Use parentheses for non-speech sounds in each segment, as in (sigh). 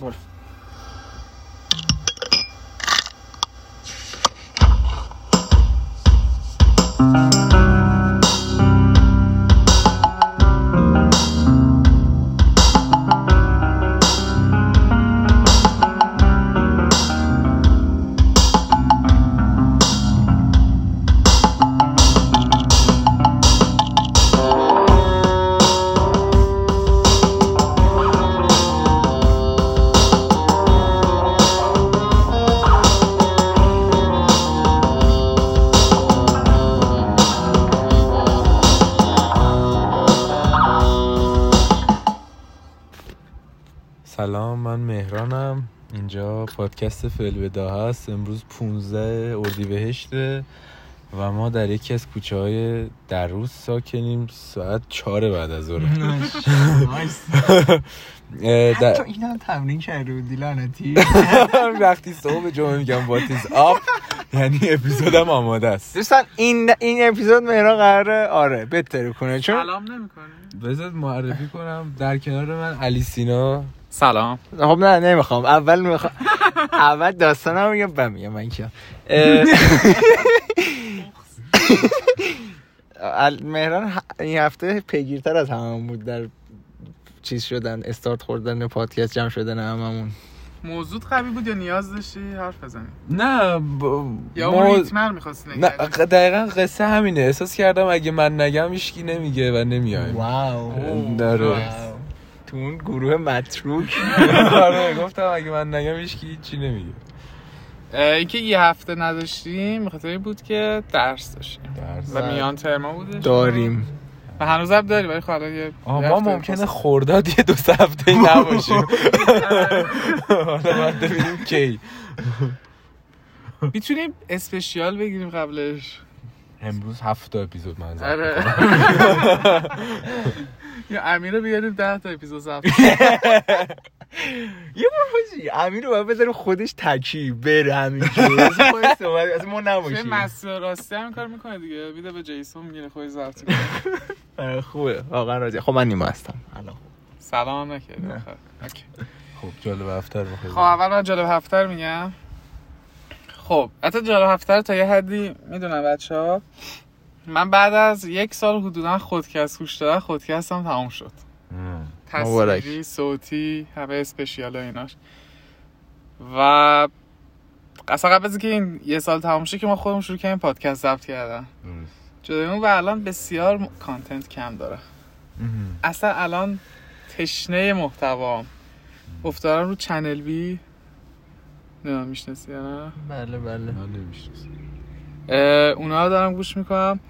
سلام پادکست فلبدا هست. امروز 15 اردیبهشته و ما در یکی از کوچه های در روز ساکنیم. ساعت چهار بعد از ظهر. (laughs) (laughs) حتی در- این هم تمرین کرده بودی لعنتی. (laughs) وقتی صبح جمعه میگم واتیز آپ یعنی اپیزودم آماده است. دوستان این این اپیزود مهران قراره آره بهتر کنه چون سلام نمی‌کنی بذار معرفی کنم. در کنار من علی سینا سلام. خب نه نمی‌خوام. اول می‌خوام اول داستانم میگم بعد میگم. من کیم (laughs) مهران این هفته پیگیرتر از هممون بود در چیز شدن استارت خوردن پادکست جمع شدن هممون. موضوع قوی بود یا نیاز داشتی؟ حرف بزنی نه ب... یا ما- اون ریتمر می‌خواستی نه دقیقا قصه همینه. احساس کردم اگه من نگم هیچکی نمیگه و نمیایم. واو. داره. تو اون گروه متروک. (laughs) آره گفتم اگه من نگم هیچکی هیچی نمیگه. اینکه یه هفته نداشتیم بخاطر این بود که درس داشتیم. درس. و میان ترما بودش. داریم. و هنوز هم داریم ولی خب الان یه ما ممکنه. خورداد یه دو هفته نباشیم. (laughs) حالا باید ببینیم کی. می‌تونیم اسپشیال بگیریم قبلش. امروز هفت تا اپیزود من آره. (laughs) یا امیر رو بیاریم ده تا اپیزود ضبط (laughs) یه بار باشی امیر رو باید بذاریم خودش تکی بره همینجور از ما چه نباشیم مسئول راستی هم کار می‌کنه دیگه. میده به جیسون می‌گیره خودش ضبط می‌کنه. (laughs) آره، خوبه. واقعا راضی خب من نیما هستم. الان. سلام. اوکی. خب جالب افتر بخیر. خب اول من جالب هفتر میگم. خب حتی جالب هفتر تا یه حدی می‌دونم بچه ها من بعد از یک سال حدودا خودکست گوش دادن خودکستم تمام شد. تصویری صوتی همه special و ایناش. و اصلا قبل از اینکه این یه سال تمام شه که ما خودمون شروع کردیم پادکست ضبط کردن. جدای اون و الان بسیار م- content کم داره. اصلا الان تشنه محتوام. افتادم رو چنل بی. نه می‌شناسی یا نه؟ بله بله. من نمی‌شناسم. اه، اونا رو دارم گوش می‌کنم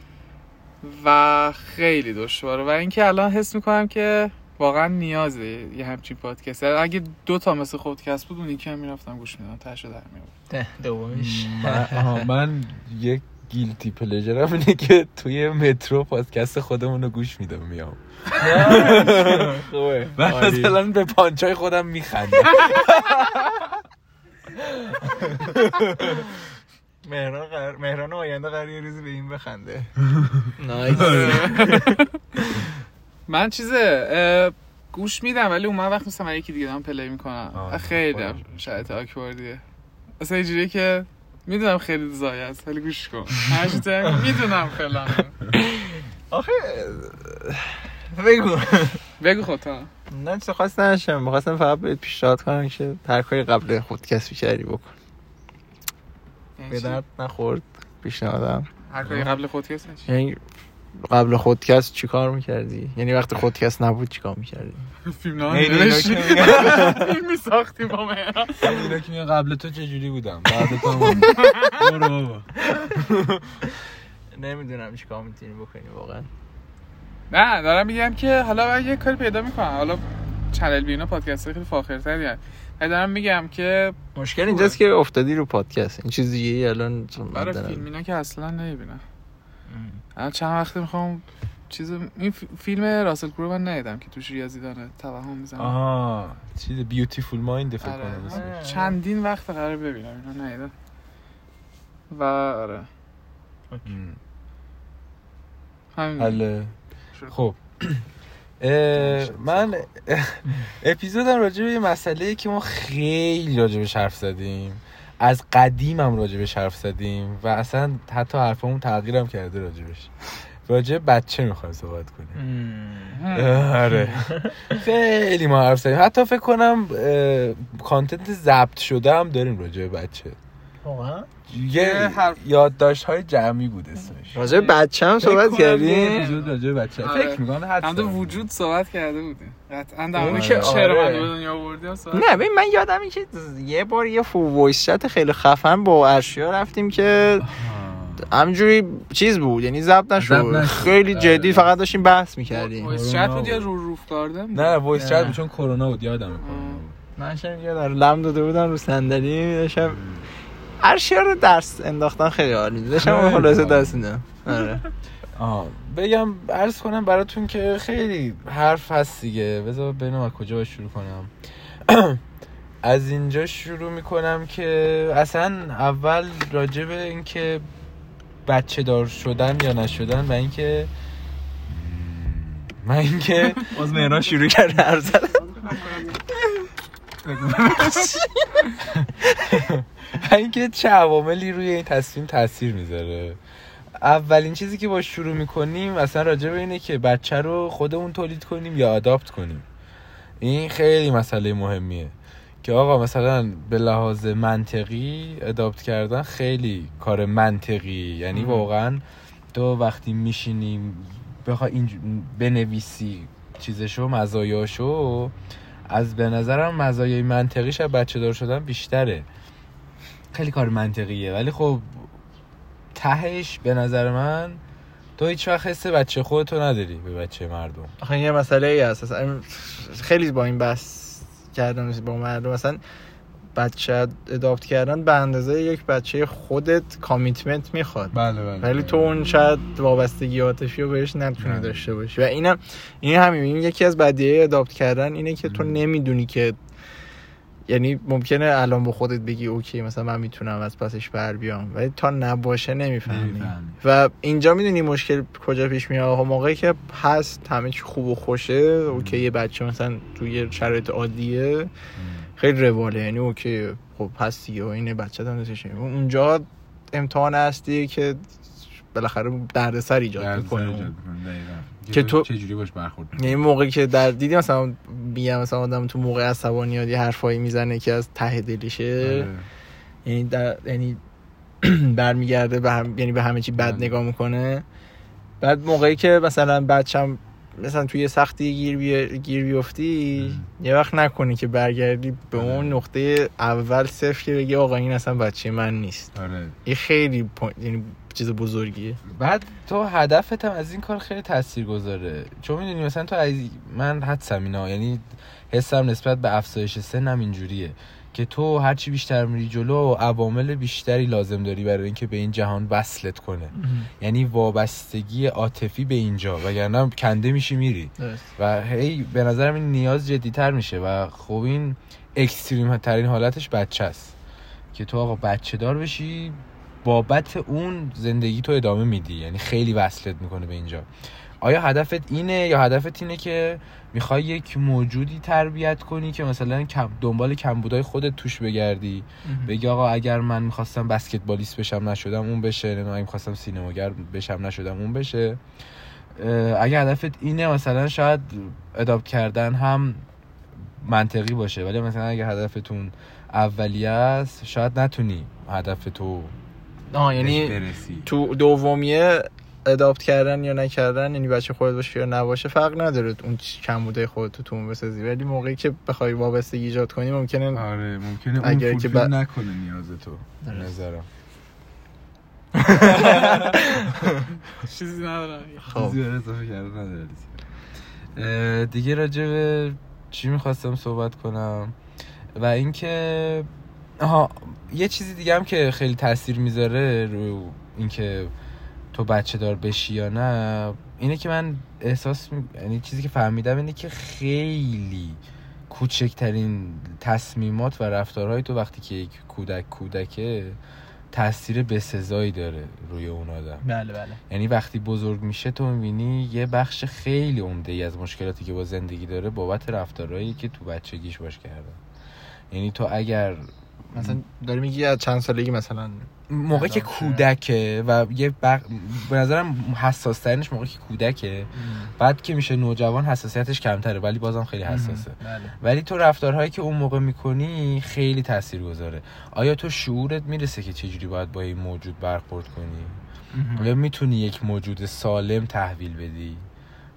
و خیلی دشواره. و اینکه الان حس می‌کنم که واقعا نیازه یه همچین پادکست. اگه دو تا مثل خودکست بود اون یکی هم می‌رفتم گوش میدم تاشو در میاد ده دومیش. من, آها، من یک گیلتی پلژرم اینه که توی مترو پادکست خودمون رو گوش میدم میام. (laughs) عالی. مثلا به پانچای خودم میخندم. (laughs) مهران قرار مهران آینده قرار یه روزی به این بخنده. نایس. (laughs) من چیزه گوش میدم ولی اون من وقت من یکی دیگه دارم پلی می‌کنم. خیلی شاید آکواردیه اصلا اینجوریه که می‌دونم خیلی زایه است ولی گوش کن. هرچی تو می‌دونم فلان آخه بگو. بگو خودتا نه چه خواست نشم. می‌خواستم فقط بهت پیشنهاد کنم که هر کاری قبل خودکست بیشتری بکن. به درد نخورد پیشنهادم. هر کاری قبل خودکست نشی؟ یعنی قبل خودکست چی کار می‌کردی؟ یعنی وقتی خودکست نبود چی کار می‌کردی؟ (laughs) فیلم نه. فیلم میساختیم با مهران اینا که قبل تو چجوری بودم؟ بعد تو هم. (laughs) برو بابا. نمی‌دونم چی کار می‌تونی بکنی واقعا. نه دارم میگم که حالا من یه کاری پیدا می‌کنم حالا چنل بینا پادکست خیلی فاخرتری هست دارم میگم که مشکل اینجاست که افتادی رو پادکست این چیز دیگه ای الان برای فیلم. اینا که اصلا نمی‌بینم الان چند وقته می‌خوام چیز این فیلم راسل کرو من ندیدم که توش ریاضی داره توهم می‌زنه آها چیز بیوتیفول مایند فکر آره. کنم. آره. چندین وقت قرار ببینم اینا ندیدم و آره. همین. خب. من اپیزودم راجع به یه مسئله که ما خیلی راجع بهش حرف زدیم. از قدیم هم راجع بهش حرف زدیم و اصلا حتی حرفمون تغییرم کرده راجع بهش. راجع به بچه می‌خوایم صحبت کنیم. آره. خیلی ما حرف زدیم. حتی فکر کنم کانتنت ضبط شده هم داریم راجع به بچه. واقعا؟ یه حرف- یادداشت های جمعی بود اسمش. راجع بچه هم صحبت کردیم؟ اپیزود راجع بچه آره. فکر می‌کنم تو وجود صحبت کرده بودیم. قطعا در که چرا آره. من به دنیا صحبت نه ببین من یادم این که یه بار یه فو وایس خیلی خفن با ارشیا رفتیم که همجوری چیز بود یعنی ضبط نشد. خیلی آره. جدی فقط داشتیم بحث می‌کردیم. وایس چت بود. یا رو روف گاردن بود؟ نه وایس. چت بود چون کرونا بود یادم من شنید یه در لم داده بودم رو صندلی داشتم ارشیا رو درس انداختن خیلی عالی. داشتم خیلی خلاصه. دست میدم. آره. آه بگم عرض کنم براتون که خیلی حرف هست دیگه. بذار ببینم از کجا باید شروع کنم. (clears throat) از اینجا شروع می‌کنم که اصلا اول راجع به اینکه بچه دار شدن یا نشدن و اینکه من اینکه (laughs) باز مهران شروع کرده زدن (laughs) (laughs) (laughs) و اینکه چه عواملی روی این تصمیم تاثیر می‌ذاره. اولین چیزی که با شروع می‌کنیم اصلا راجع به اینه که بچه رو خودمون تولید کنیم یا آداپت کنیم. این خیلی مسئله مهمیه. که آقا مثلا به لحاظ منطقی اداپت کردن خیلی کار منطقی. یعنی مم. واقعا تو وقتی میشینیم بخوای این بنویسی چیزشو مزایاشو از به نظرم مزایای منطقیش از بچه دار شدن بیشتره. خیلی کار منطقیه ولی خب تهش به نظر من تو هیچ وقت حس بچه خودتو نداری به بچه مردم. آخه یه مسئله ای هست. خیلی با این بحث کردم با مردم مثلا بچه اداپت کردن به اندازه یک بچه خودت کامیتمنت می‌خواد. بله بله ولی تو اون شاید وابستگی عاطفی رو بهش نتونی نه. داشته باشی. و اینم این همین این یکی از بدیهای adopt کردن اینه که تو. نمی‌دونی که یعنی ممکنه الان با خودت بگی okay مثلا من می‌تونم از پسش بر بیام ولی تا نباشه نمی‌فهمی. و اینجا می‌دونی مشکل کجا پیش میاد؟ موقعی که هست همه چی خوب و خوشه okay یه بچه مثلا توی شرایط عادیه. خیلی رواله یعنی okay خب هست دیگه و اینه بچه داری. اونجا امتحان هستی که بالاخره دردسر ایجاد می‌کنه. که تو- چه جوری باش برخورد یعنی موقعی که در دیدی مثلا میگم مثلا آدم تو موقع عصبانیت یه حرفایی می‌زنه که از ته دلشه آره. یعنی در یعنی (clears throat) برمیگرده به هم یعنی به همه چی بد بله. نگاه می‌کنه بعد موقعی که مثلا بچم مثلا توی سختی گیر, بی... گیر بیفتی یه وقت نکنی که برگردی به بله. اون نقطه اول صفر که بگی آقا این اصلا بچه من نیست. آره. این خیلی point یعنی چیز بزرگیه. بعد تو هدفت هم از این کار خیلی تاثیر گذاره چون می‌دونی مثلا تو از من حدسم اینا یعنی حسم نسبت به افزایش سنم اینجوریه. که تو هرچی بیشتر میری جلو عوامل بیشتری لازم داری برای اینکه به این جهان وصلت کنه. یعنی وابستگی عاطفی به اینجا وگرنه کنده میشی میری. درست. و هی به نظرم این نیاز جدیتر میشه و خب این extreme ترین حالتش بچه است. که تو آقا بچه دار بشی بابت اون زندگی تو ادامه میدی. یعنی خیلی وصلت می‌کنه به اینجا. آیا هدفت اینه یا هدفت اینه که می‌خوای یک موجودی تربیت کنی که مثلا کم دنبال کمبودای خودت توش بگردی؟ بگی آقا اگر من می‌خواستم بسکتبالیست بشم نشدم اون بشه نمی‌دونم اگه می‌خواستم سینماگر بشم نشدم اون بشه. اگه هدفت اینه مثلا شاید اداپت کردن هم منطقی باشه ولی مثلا اگه هدفتون اولیه است شاید نتونی هدف تو آه یعنی تو دومیه اداپت کردن یا نکردن یعنی بچه خودت باشه یا نباشه فرق نداره اون کمبوده خودت تو تو اون بسازی. ولی موقعی که بخوای وابستگی ایجاد کنی ممکنه آره ممکنه اون اگر که فولفیل ب- نکنه نیاز تو. نظرم. (laughs) چیزی ندارم. خب. اضافه نداره اه، دیگه راجع به چی می‌خواستم صحبت کنم؟ و اینکه آها یه چیزی دیگه هم که خیلی تاثیر می‌ذاره رو اینکه تو بچه دار بشی یا نه اینه که من احساس. یعنی چیزی که فهمیدم اینه که خیلی کوچکترین تصمیمات و رفتارهای تو وقتی که یک کودک کودکه تاثیر بسزایی داره روی اون آدم بله بله یعنی وقتی بزرگ میشه تو می‌بینی یه بخش خیلی عمده ای از مشکلاتی که با زندگی داره بابت رفتارهایی که تو بچگیش باش کرده یعنی تو اگر مثلا داری میگی از چند سالگی مثلا موقع که کودکه و یه بق... به نظرم حساس ترینش موقع که کودکه. بعد که میشه نوجوان حساسیتش کمتره ولی بازم خیلی حساسه. بله. ولی تو رفتارهایی که اون موقع می‌کنی خیلی تاثیر گذاره آیا تو شعورت می‌رسه که چجوری باید با این موجود برخورد کنی؟ آیا می‌تونی یک موجود سالم تحویل بدی؟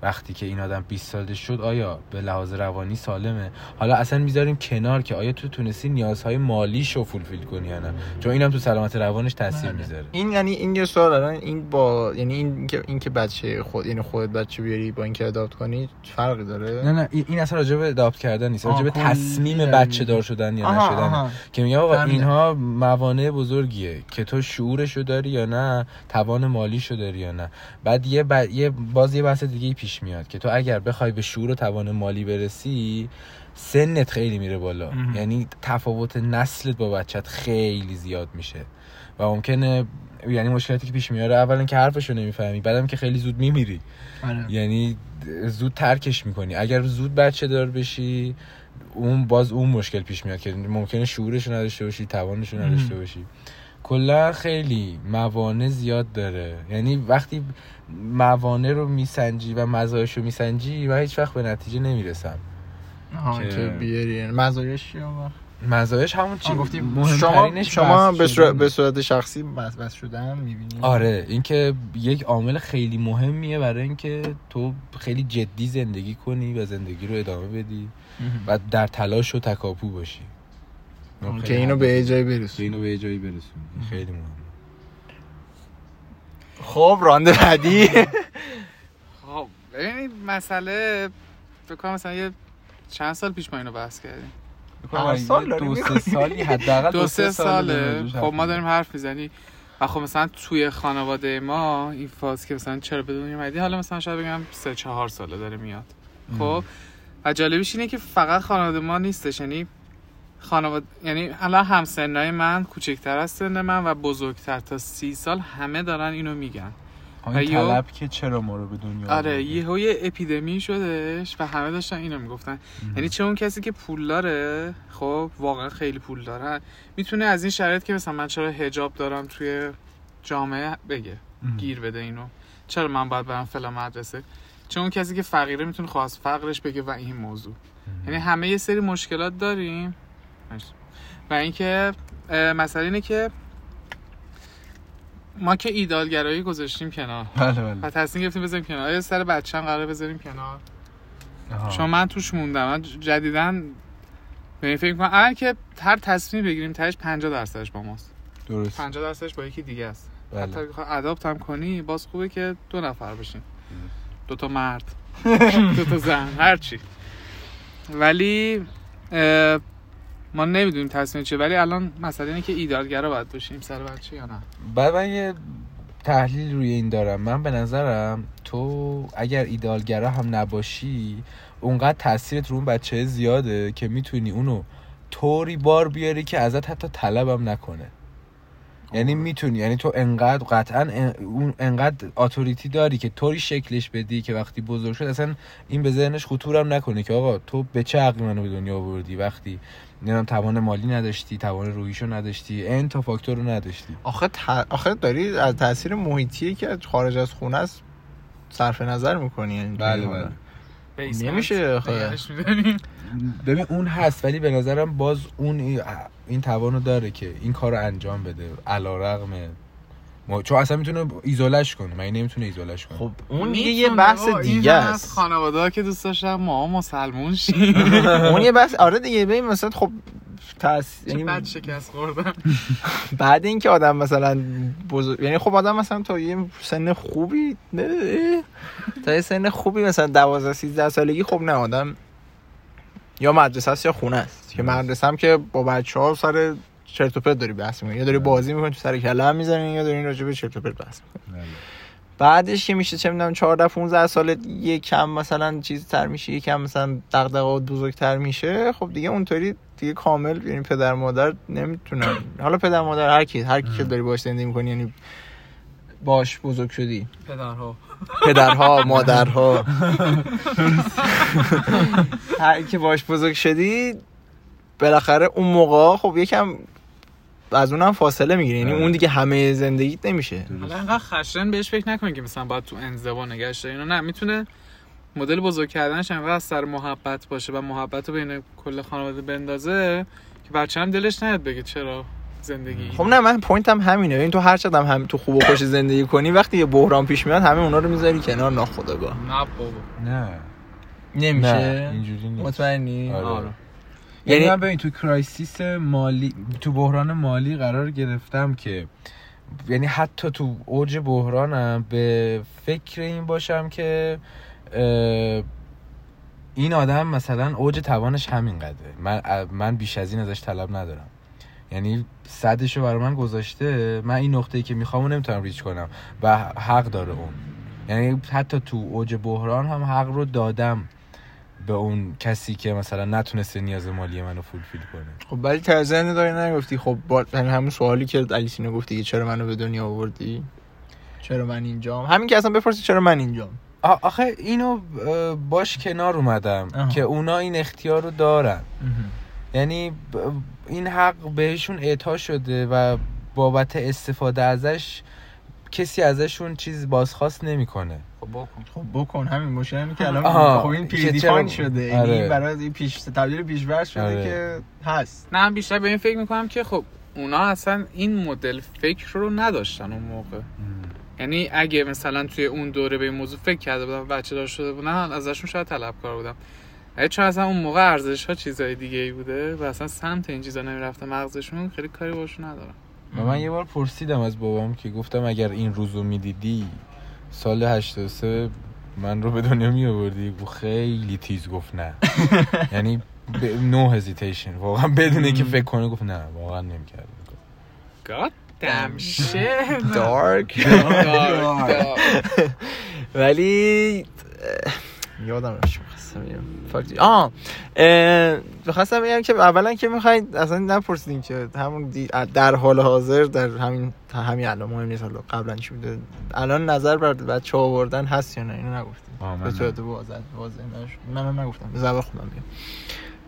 وقتی که این آدم 20 ساله شد آیا به لحاظ روانی سالمه؟ حالا اصلا می‌ذاریم کنار که آیا تو تونستی نیازهای مالیش رو فولفیل کنی یا نه؟ چون اینم تو سلامت روانش تاثیر بله. می‌ذاره. این یعنی این یه سوال الان این با یعنی این که این که بچه خود یعنی خودت بچه بیاری با اینکه اداپت کنی فرقی داره؟ نه نه. این اصلا راجع به اداپت کردن نیست. راجع به تصمیم داری بچه. دار شدن یا نشدن. که میگه آقا. اینها موانع بزرگیه که تو شعورشو داری یا نه توان مالیشو داری یا نه. بعد یه, ب... یه باز یه بحث دیگه پیش میاد که تو اگر بخوای به شعور و توان مالی برسی سنت خیلی میره بالا. مهم. یعنی تفاوت نسلت با بچت خیلی زیاد میشه. و ممکنه یعنی مشکلاتی که پیش میاره اولا که حرفشو نمی‌فهمی بعدم که خیلی زود میمیری. آره. یعنی زود ترکش می‌کنی. اگر زود بچه دار بشی اون باز اون مشکل پیش میاد که ممکنه شعورش رو نداشته باشی توانش رو نداشته باشی. کلا خیلی موانع زیاد داره. یعنی وقتی موانع رو میسنجی و مزایش رو میسنجی و هیچ وقت به نتیجه نمی‌رسم. آها که- بیاری؟ یعنی مزایاش چیه؟ مزایش همون چی گفتی شما شما به صورت, شدن. به صورت شخصی بس بس شدن می‌بینی؟ آره اینکه یک عامل خیلی مهمیه برای اینکه تو خیلی جدی زندگی کنی و زندگی رو ادامه بدی و در تلاش و تکاپو باشی. که اینو به یه جایی که برسونی اینو به یه جایی برسونی این خیلی مهمه. خب رانده بعدی. خب ببینید مسئله فکر کنم مثلا یه چند سال پیش ما اینو بحث کردیم. هر سال دو سه. سالی حداقل دو سه ساله. خب ما داریم. حرف می‌زنی. و خب مثلا توی خانواده ما این فاز که مثلا چرا به دنیا اومدی حالا مثلا شاید بگم سه چهار ساله داره میاد. خب و جالبیش اینه که فقط خانواده ما نیستش. یعنی خانواده یعنی الان همسنای من کوچکتر از سن من و بزرگتر تا سی سال همه دارن اینو میگن. این طلب که چرا ما رو به دنیا آره؟ یهو یه اپیدمی شدش و همه داشتن اینو می‌گفتن. یعنی چه اون کسی که پول داره؟ خب واقعا خیلی پول داره می‌تونه از این شرایط که مثلا من چرا هجاب دارم توی جامعه بگه ام. گیر بده اینو. چرا من باید برم فلان مدرسه؟ چه اون کسی که فقیره می‌تونه خواست فقرش بگه و این موضوع. یعنی همه یه سری مشکلات داریم. و اینکه مسئله اینه که ما که ایدالگرایی گذاشتیم کنار. بله بله. و تصمیم گرفتیم بذاریم کنار. آیا سر بچه هم قرار بذاریم کنار. آها. چون من توش موندم. من جدیدن به این فکر کنم اول که هر تصمیم بگیریم تهش 50 درصدش با ماست. درست. 50 درصدش با یکی دیگه است. بله. حتی اداپت هم کنی باز خوبه که دو نفر باشین دو تا مرد. (laughs) دو تا زن. هر چی. ولی ما نمی‌دونیم تصمیم چیه ولی الان مسئله اینه که ایدالگرا باید باشیم سر بچه یا نه. بعد من یه تحلیل روی این دارم. من به نظرم تو اگر ایدالگرا هم نباشی اونقدر تاثیرت رو اون بچه زیاده که می‌تونی اونو طوری بار بیاری که ازت حتی طلبم نکنه. یعنی می‌تونی یعنی تو انقدر قطعا اون انقدر اتوریتی داری که طوری شکلش بدی که وقتی بزرگ شد اصلا این به ذهنش خطورم نکنه که آقا تو به چه عقلی منو به دنیا آوردی وقتی نمی‌دونم توان مالی نداشتی توان روحیشو نداشتی این تا فاکتور رو نداشتی آخه ت... آخه داری از تاثیر محیطی که خارج از خونه است صرف نظر می‌کنی یعنی بله، بله. نمیشه. ببین اون هست ولی به نظرم باز اون ای- این توانو داره که این کار رو انجام بده علا رقم ما... چون اصلا می‌تونه ایزولش کنه. من نمی‌تونه ایزولش کنه؟ خب اون دیگه یه بحث دیگه است. خانواده که دوست داشتن ما مسلمون شیم. (laughs) اون یه بحث آره دیگه ببین مثلا خب تاس... یعنی بد شکست خوردن. (laughs) بعد اینکه آدم مثلا بزرگ یعنی خب آدم مثلا تا یه سن خوبی نه تا یه سن خوبی مثلا 12 13 سالگی خب نه آدم یا مدرسه است یا خونه است. که مدرسه هم که با بچه ها سر چرت و پرت داری بحث می‌کنی؟ یا داری بازی می‌کنی تو سر کله هم می‌زنی یا داری راجع به چرت و پرت بحث می‌کنی؟ بعدش که میشه؟ چه می‌دونم 14 15 سال یکم مثلا چیز تر میشه یکم مثلا دغدغه بزرگتر میشه. خب دیگه اونطوری دیگه کامل یعنی پدر مادر نمی‌تونن. حالا پدر مادر هر کی هر کی که داری باش زندگی می‌کنی یعنی باش بزرگ شدی. پدرها. پدرها مادرها. (laughs) هر کی باش بزرگ شدی بالاخره اون موقع خب یکم از اونم فاصله می‌گیره یعنی آره. اون دیگه همه زندگیت نمیشه. حالا انقدر خشن بهش فکر نکنین که مثلا باید تو انزوا نگهش داری. اینا نه می‌تونه مدل بزرگ کردنش انقدر از سر محبت باشه و محبت رو بین کل خانواده بندازه که بچه هم دلش نیاد بگه چرا زندگی. خب نه من پوینتم همینه. این تو هر چقدر هم تو خوب و خوش زندگی کنی وقتی یه بحران پیش میاد همه اونا رو می‌ذاری کنار ناخودآگاه. نه بابا. نه. نمیشه؟ نه اینجوری نیست. مطمئنی؟ آره. یعنی یعنی- من ببین تو crisis مالی تو بحران مالی قرار گرفتم که یعنی حتی تو اوج بحرانم به فکر این باشم که این آدم مثلا اوج توانش همین قدره من من بیش از این ازش طلب ندارم. یعنی صدش رو برای من گذاشته من این نقطه‌ای که می‌خوام رو نمی‌تونم reach کنم و حق داره اون. یعنی حتی تو اوج بحران هم حق رو دادم. به اون کسی که مثلا نتونسته نیاز مالی منو فولفیل کنه. خب ولی ترزن داری نگفتی خب با یعنی همون سوالی که علیسینو گفتی که چرا منو به دنیا آوردی؟ چرا من اینجام؟ همین که اصلا بپرسی چرا من اینجام. آخه اینو اه، باش کنار اومدم آها. که اونا این اختیار رو دارن. یعنی ب- این حق بهشون اعطا شده و بابت استفاده ازش کسی ازشون چیز بازخواست نمی‌کنه. خب بکن. خب بکن همین مشکل اینه که الان. خب این چرا- شده یعنی آره. برای این پیش تبدیل پیش‌ورد شده آره. که هست. نه من بیشتر به این فکر می‌کنم که خب اونا اصلا این مدل فکر رو نداشتن اون موقع. یعنی اگه مثلا توی اون دوره به این موضوع فکر کرده بودم و بچه دار شده بودن ازشون شاید طلبکار بودم. چون اصلا اون موقع ارزش ها چیزای دیگه ای بوده و اصلا سمت این چیزا نمی‌رفته مغزشون خیلی کاری باشون ندارم و من یه بار پرسیدم از بابام که گفتم اگر این روزو می‌دیدی سال 83 من رو به دنیا می آوردی؟ خیلی تیز گفت نه. (laughs) یعنی نو هزیتیشن واقعا بدون اینکه فکر کنه گفت نه واقعا نمی‌کرد God damn shit. دارک (laughs) Dark. (laughs) ولی یادم رفت می‌خواستم بگم. فاکتی آه می‌خواستم بگم که اولا که می‌خواید اصلا نپرسیدیم که همون دی- در حال حاضر در همین همین الان مهم نیست حالا قبلا چی بوده. الان نظر بر بچه آوردن هست یا نه؟ اینو نگفتیم من به. صورت واضح واضح نشد منم نگفتم. به زبان خودم میگم.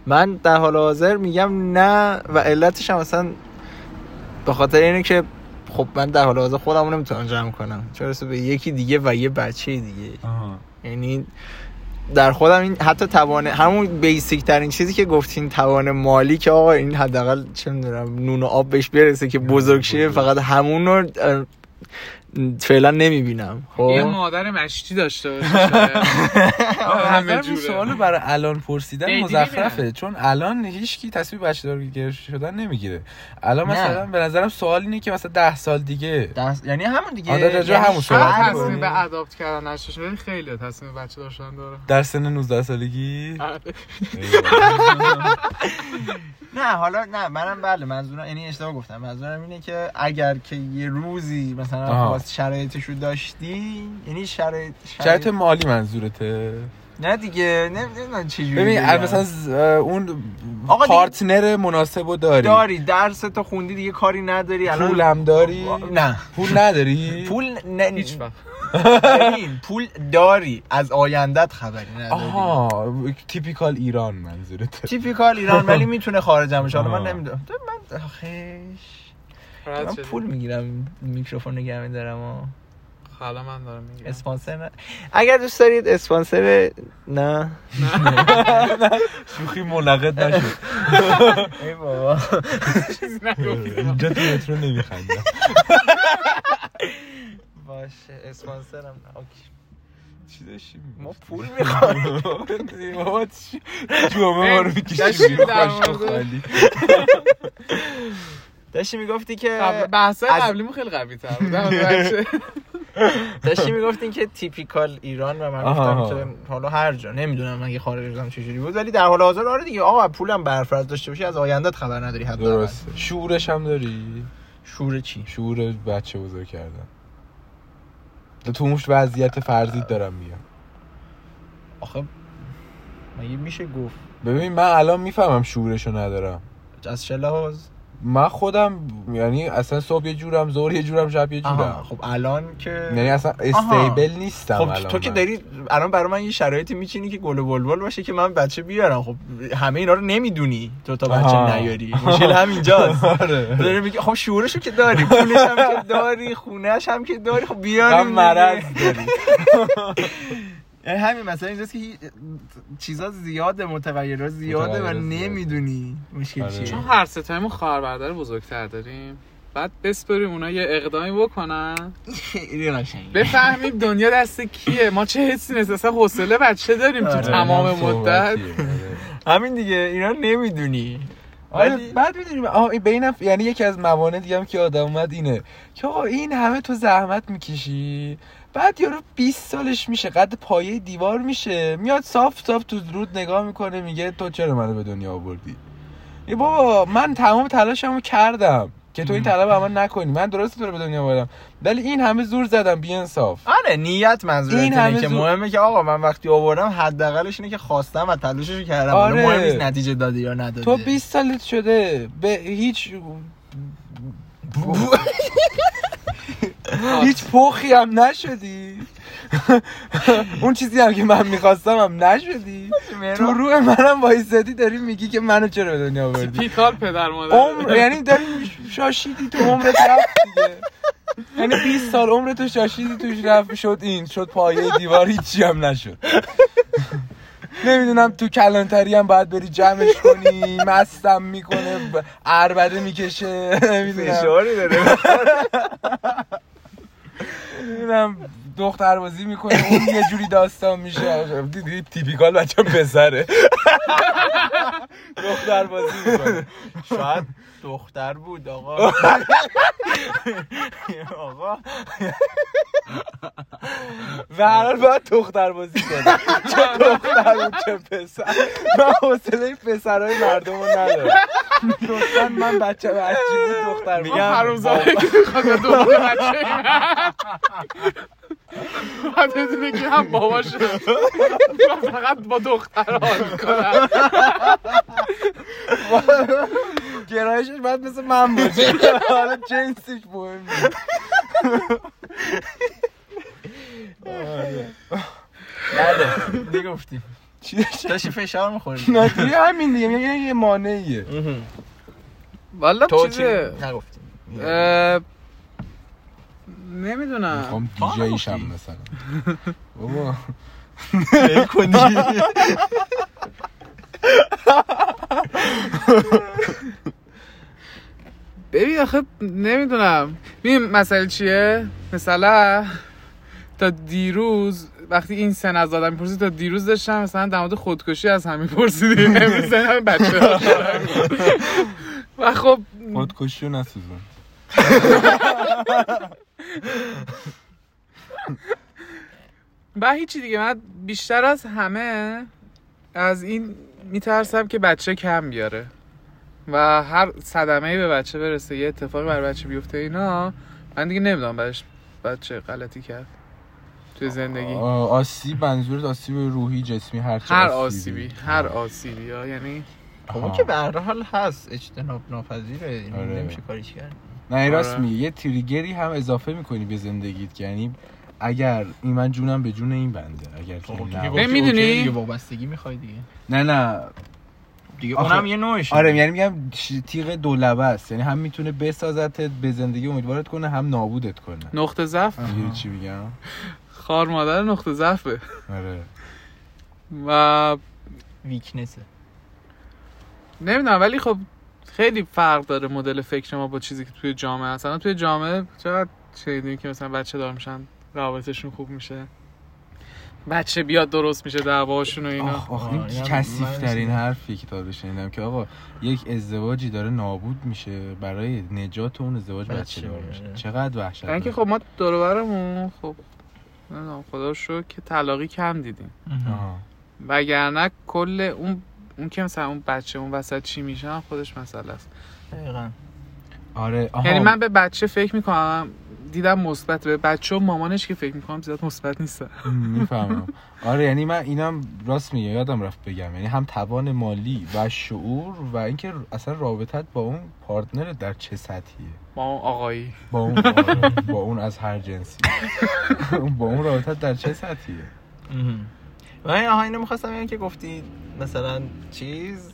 من در حال حاضر میگم نه و علتش هم اصلا به خاطر اینه که خب من در حال حاضر خودم نمی‌تونم جمع کنم. برسه به یکی دیگه و یه بچه دیگه. یعنی در خودم این حتی توان همون بیسیک ترین چیزی که گفتین توان مالی که آقا این حداقل چه می‌دونم نون و آب بهش برسه که بزرگ شه فقط همون رو فعلا نمی‌بینم. یه خب مادر مشتی داشته. (laughs) همه جوره. سوالو برای الان پرسیدن مزخرفه. چون الان هیچ کی تصمیم بچه دار گرفته شدن نمی‌گیره. الان نه. مثلا به نظرم سوال اینه که مثلا ده سال دیگه. دست... یعنی همون دیگه. آره، یعنی همون می‌کنی. تصمیم به اداپت کردن شده خیلی تصمیم بچه داشتن داره. در سن 19 سالگی؟ (laughs) نه حالا نه منم بله منظورم یعنی اشتباه گفتم. منظورم اینه که اگر که یه روزی مثلا خواست شرایطش رو داشتی؟ یعنی شرایط شرط مالی منظورته. نه دیگه نمی‌دونم چجوری ببین بگم. مثلا ز- اون پارتنر مناسب رو داری. داری درس تا خوندی دیگه کاری نداری الان پولم داری؟ نه. پول نداری؟ پول نه هیچ وقت. ببین، پول داری از آیندت خبری نداری. آها تیپیکال ایران منظورته. تیپیکال ایران ولی (laughs) می‌تونه خارج هم بشه حالا من. نمی‌دونم. من راحت من. پول می‌گیرم میکروفون نگه میدارم و حالا من دارم میگم اسپانسر نه اگر دوست دارید اسپانسر نه. (laughs) شوخی منعقد نشد. (laughs) ای بابا. اینجا تو مترو نمیخندم. (laughs) باشه اسپانسرم نه. اوکی. چی داشتی ما پول می‌خوایم بابا جوامه ما رو می‌کشی داشتیم بیرون در خشک و مورد- خالی. داشتی می‌گفتی که قبل بحث قبلیمون خیلی قوی تر. (laughs) داشتی می‌گفتین که تیپیکال ایران و من. گفتم که حالا هر جا نمی‌دونم اگه خارج بودم چجوری بود ولی در حال حاضر آره دیگه. آقا پولم برفرض داشته باشی از آیندت خبر نداری حتی درست شعورش هم داری؟ شور چی؟ شعور بچه بزرگ کردن. تو اون وضعیت فرضی دارم میگم. آخه مگه میشه گفت؟ ببین من الان می‌فهمم شعورشو ندارم. از چه لحاظ من خودم یعنی اصلا صبح یه جورم ظهر یه جورم شب یه جورم. خب الان که یعنی اصلا استیبل نیستم خب الان تو که. داری الان برای من یه شرایطی میچینی که گل و بلبل باشه که من بچه بیارم. خب همه اینا رو نمی‌دونی تو تا بچه آها. نیاری. مشکل همینجاست. (laughs) آره. داری میگی خب شعورشو که داری پولش هم که داری خونهش هم که داری خب بیاریم هم مرض داری. (laughs) یعنی همین مثلا اینجاست که هی- چیزا زیاده متغیرها زیاده و. نمی‌دونی مشکل آره. چیه. چون هر ستایمون خواهر برادر بزرگتر داریم. بعد بسپریم اونا یه اقدامی بکنن. خیلی قشنگه. بفهمیم دنیا دست کیه. ما چه حسی نیست. اصلا حوصله بچه داریم تو آره، تمام مدت. همین دیگه. اینا نمی‌دونی. آره ولی- بعد می‌دونیم. آه این بین یعنی یکی از موانع دیگه هم که آدم اومد اینه که آقا این همه تو زحمت می‌کشی. بعد یارو 20 سالش میشه قد پایه دیوار میشه. میاد صاف صاف تو رود نگاه می‌کنه میگه تو چرا منو به دنیا آوردی؟ ای بابا من تمام تلاشمو کردم که تو این طلب عمل نکنی. من درست تو رو به دنیا آوردم ولی این همه زور زدم بی انصاف. آره نیت منظور این اینه همه که زور- مهمه که آقا من وقتی آوردم حداقلش اینه که خواستم و تلاشش کردم. آره. مهم نیست نتیجه داده یا نداده تو 20 سالت شده به هیچ (laughs) (laughs) هیچ پخی هم نشدی؟ (laughs) اون چیزی هم که من می‌خواستم هم نشدی؟ تو روح منم وایسادی داری میگی که منو چرا به دنیا آوردی؟ پیکال پدر مادر؟ عمر یعنی داری شاشیدی تو عمرت رفت دیگه. یعنی 20 سال عمر تو شاشیدی توش رفت شد این شد پایه دیوار هیچی هم نشد. (laughs) نمی‌دونم تو کلانتری هم باید بری جمعش کنی مستم می‌کنه عربده می‌کشه نمی‌دونم. فشاری داره. نمی‌دونم دختر بازی می‌کنه اون یه جوری داستان میشه. دیدی تیپیکال بچه پسره. دختر بازی می‌کنه. شاید دختر بود آقا. آقا. و هر حال باید دختر بازی کنه. چه دختر بود چه پسر. من حوصله پسرهای مردم رو ندارم. لطفا من بچه بچه بود دختر میگم حرومزاده که دنبال بچه بعد بدونه که هم باباشه. فقط با دختر حال می‌کنن گرایشش باید مثل من باشه. حالا جنسش مهم نیست. بله دیگه گفتیم چی داشتی فشار می‌خوری نه دیگه همین دیگه میگه یه مانعیه. والا چیزه. نگفتیم نمی‌دونم. می‌خوام دیجی شم. مثلا. (laughs) بابا. کنی. ببین آخه نمی‌دونم. ببین مسئله چیه؟ مثلا تا دیروز وقتی این سن از آدم می‌پرسی تا دیروز داشتم مثلا در مورد خودکشی از همین پرسیدی. امروز (laughs) سن همین بچه. و خب خودکشی رو نسوزون. (laughs) و هیچی دیگه من بیشتر از همه از این میترسم که بچه کم بیاره. و هر صدمه به بچه برسه یه اتفاقی بر بچه بیفته اینا من دیگه نمی‌دونم بعدش بچه غلطی کرد. توی زندگی. آسیب منظورت آسیب روحی جسمی هر چه هر آسیبی. هر آسیبی ها یعنی خب اون که به هر حال هست اجتناب ناپذیره این آره. نمیشه کاریش کرد. نه این راست آره. میگه یه تریگری هم اضافه می‌کنی به زندگیت که یعنی اگر این من جونم به جون این بنده اگر که می‌دونی؟ دیگه وابستگی می‌خوای دیگه. نه نه. دیگه آخه- اونم یه نوعشه. آره یعنی میگم تیغ دولبه است یعنی هم می‌تونه بسازتت به زندگی امیدوارت کنه هم نابودت کنه. نقطه ضعف؟ چی میگم؟ (laughs) خار مادر نقطه ضعفه. آره. (laughs) و ویکنسه. نمی‌دونم ولی خب خیلی فرق داره مدل فکر ما با چیزی که توی جامعه هست. توی جامعه چقدر شنیدیم که مثلا بچه دار میشن روابطشون خوب میشه. بچه بیاد درست میشه دعواشون و اینا. آخ آخ این کثیف من ترین شنیدم. حرفی که تا شنیدم که آقا یک ازدواجی داره نابود میشه برای نجات اون ازدواج بچه بچه دار میشه. چقدر وحشت یعنی که خب ما دور و برمون خب. نمی‌دونم خدا رو شکر که طلاقی کم دیدیم. آها. وگرنه کل اون اون که مثلا اون بچه اون وسط چی میشه هم خودش مسئله است. دقیقا. آره آها. یعنی من به بچه فکر می‌کنم دیدم مثبت به بچه و مامانش که فکر می‌کنم زیاد مثبت نیست می‌فهمم. آره یعنی من اینم راست میگه یادم رفت بگم. یعنی هم توان مالی و شعور و اینکه اصلا رابطت با اون پارتنر در چه سطحیه. با اون آقایی. با اون. با اون از هر جنسی. (laughs) با اون رابطت در چه سطحیه؟ و این آها اینو می‌خواستم که گفتی مثلا چیز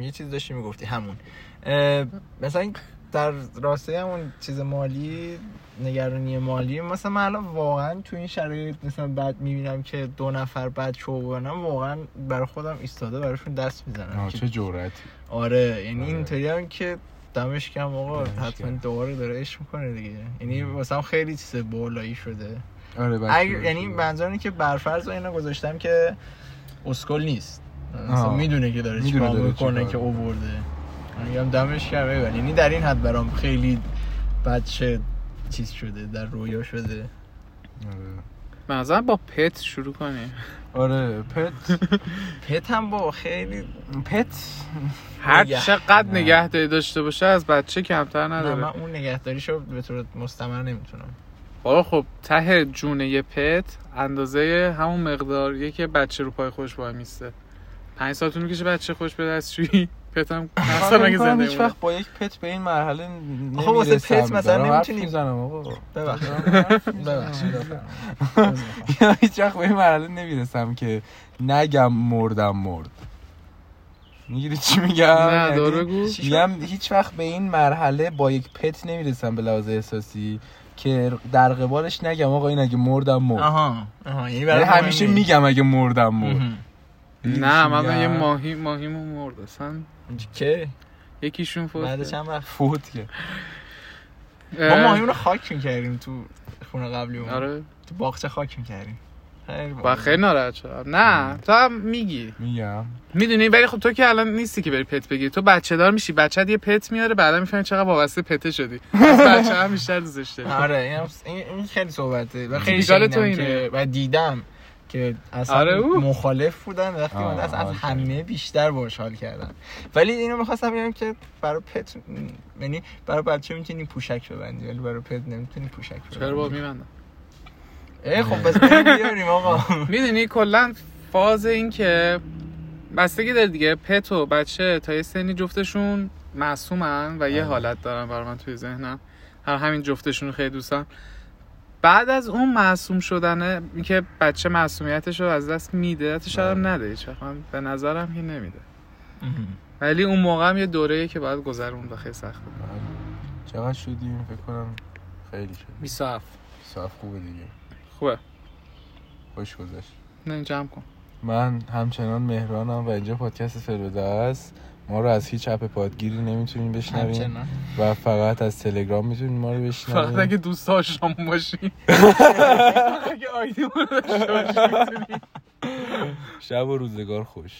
یه چیز داشتی می‌گفتی همون. مثلا در راسته همون چیز مالی نگرانی مالی مثلا من الان واقعا تو این شرایط مثلا بعد می‌بینم که دو نفر بعد ببینم واقعا برای خودم ایستاده براشون دست می‌زنم چه جورتی آره یعنی آره. اینطوری هم که دمش کم آقا. حتما دوباره داره عشق می‌کنه دیگه. یعنی مثلا خیلی چیز بالایی شده. آره اگر یعنی منظور که برفرض اینو گذاشتم که اسکل نیست. می‌دونه که داره چیکار می‌کنه که اوورده. میگم دمش کرده یعنی در این حد برام خیلی بچه چیز شده در رویا شده. آره. با پت شروع کنیم. آره پت. پت هم با خیلی پت؟ هر چقدر نگهداری داشته باشه از بچه کمتر نداره. نه من اون نگهداریشو به طور مستمر نمی‌تونم. بابا خب ته جونه یه پت اندازه همون مقداریه که بچه رو پای خوش باید میسته. پنج سال می‌کشه بچه خوش به دستشویی. پتم اصلا مگه زنده هیچ وقت با یک پت به این مرحله خب واسه پت مثلا نمی‌تونی می‌زنم آقا. یا هیچ وقت به این مرحله نمی‌رسم که نگم مردم مرد. می‌گیری چی میگم؟ نه داره میگم هیچ وقت به این مرحله با یک پت نمی‌رسم به لحاظ احساسی که در قبالش نگم. آقا این اگه مردم مرد. آها آها یعنی همیشه میگم اگه مردم مرد. نه من یه ماهی ماهیمون مرد. اصلا که یکیشون فوت بعد چند وقت فوت که ما ماهیمون رو خاک می‌کردیم تو خونه قبلی اون. آره. تو باغچه خاک می‌کردیم. با خیلی ناراحت شدم. نه تو هم میگی. میگم. می‌دونی ولی خب تو که الان نیستی که بری پت بگیری. تو بچه دار میشی. بچه یه پت میاره بعدا می‌فهمی چقدر وابسته پته شدی. از بچه هم بیشتر دوستش داری. آره این خیلی صحبته. و خیلی تو اینه. و دیدم. که اصلا آره مخالف بودن وقتی من از, از همه بیشتر باش حال کردم ولی اینو می‌خواستم بگم که برای پت یعنی برای بچه می‌تونی پوشک ببندی ولی برای پت نمی‌تونی پوشک ببندی. چرا با میبندم؟ ای خب بس بیاریم آقا. (laughs) می‌دونی کلا فاز این که بستگی داره دیگه. پت و بچه تا یه سنی جفتشون معصومن و یه آره. حالت دارن برای من توی ذهنم. هر همین جفتشون خیلی دوستم بعد از اون معصوم شدنه که بچه معصومیتش رو از دست میده تا شاید. نده هیچ به نظرم که نمیده. ولی اون موقع هم یه دوره که باید گذرون و خیلی سخت بود. چقدر شدیم فکر کنم خیلی شد. 27 27 خوبه دیگه. خوبه. خوش گذشت. نه جمع کن. من همچنان مهرانم و اینجا پادکست است ما رو از هیچ اپ پادگیری نمی‌تونیم بشنویم. و فقط از تلگرام می‌تونیم ما رو بشنویم. فقط اگه دوست داشتم باشیم (laughs) اگه آیدی شب و روزگار خوش.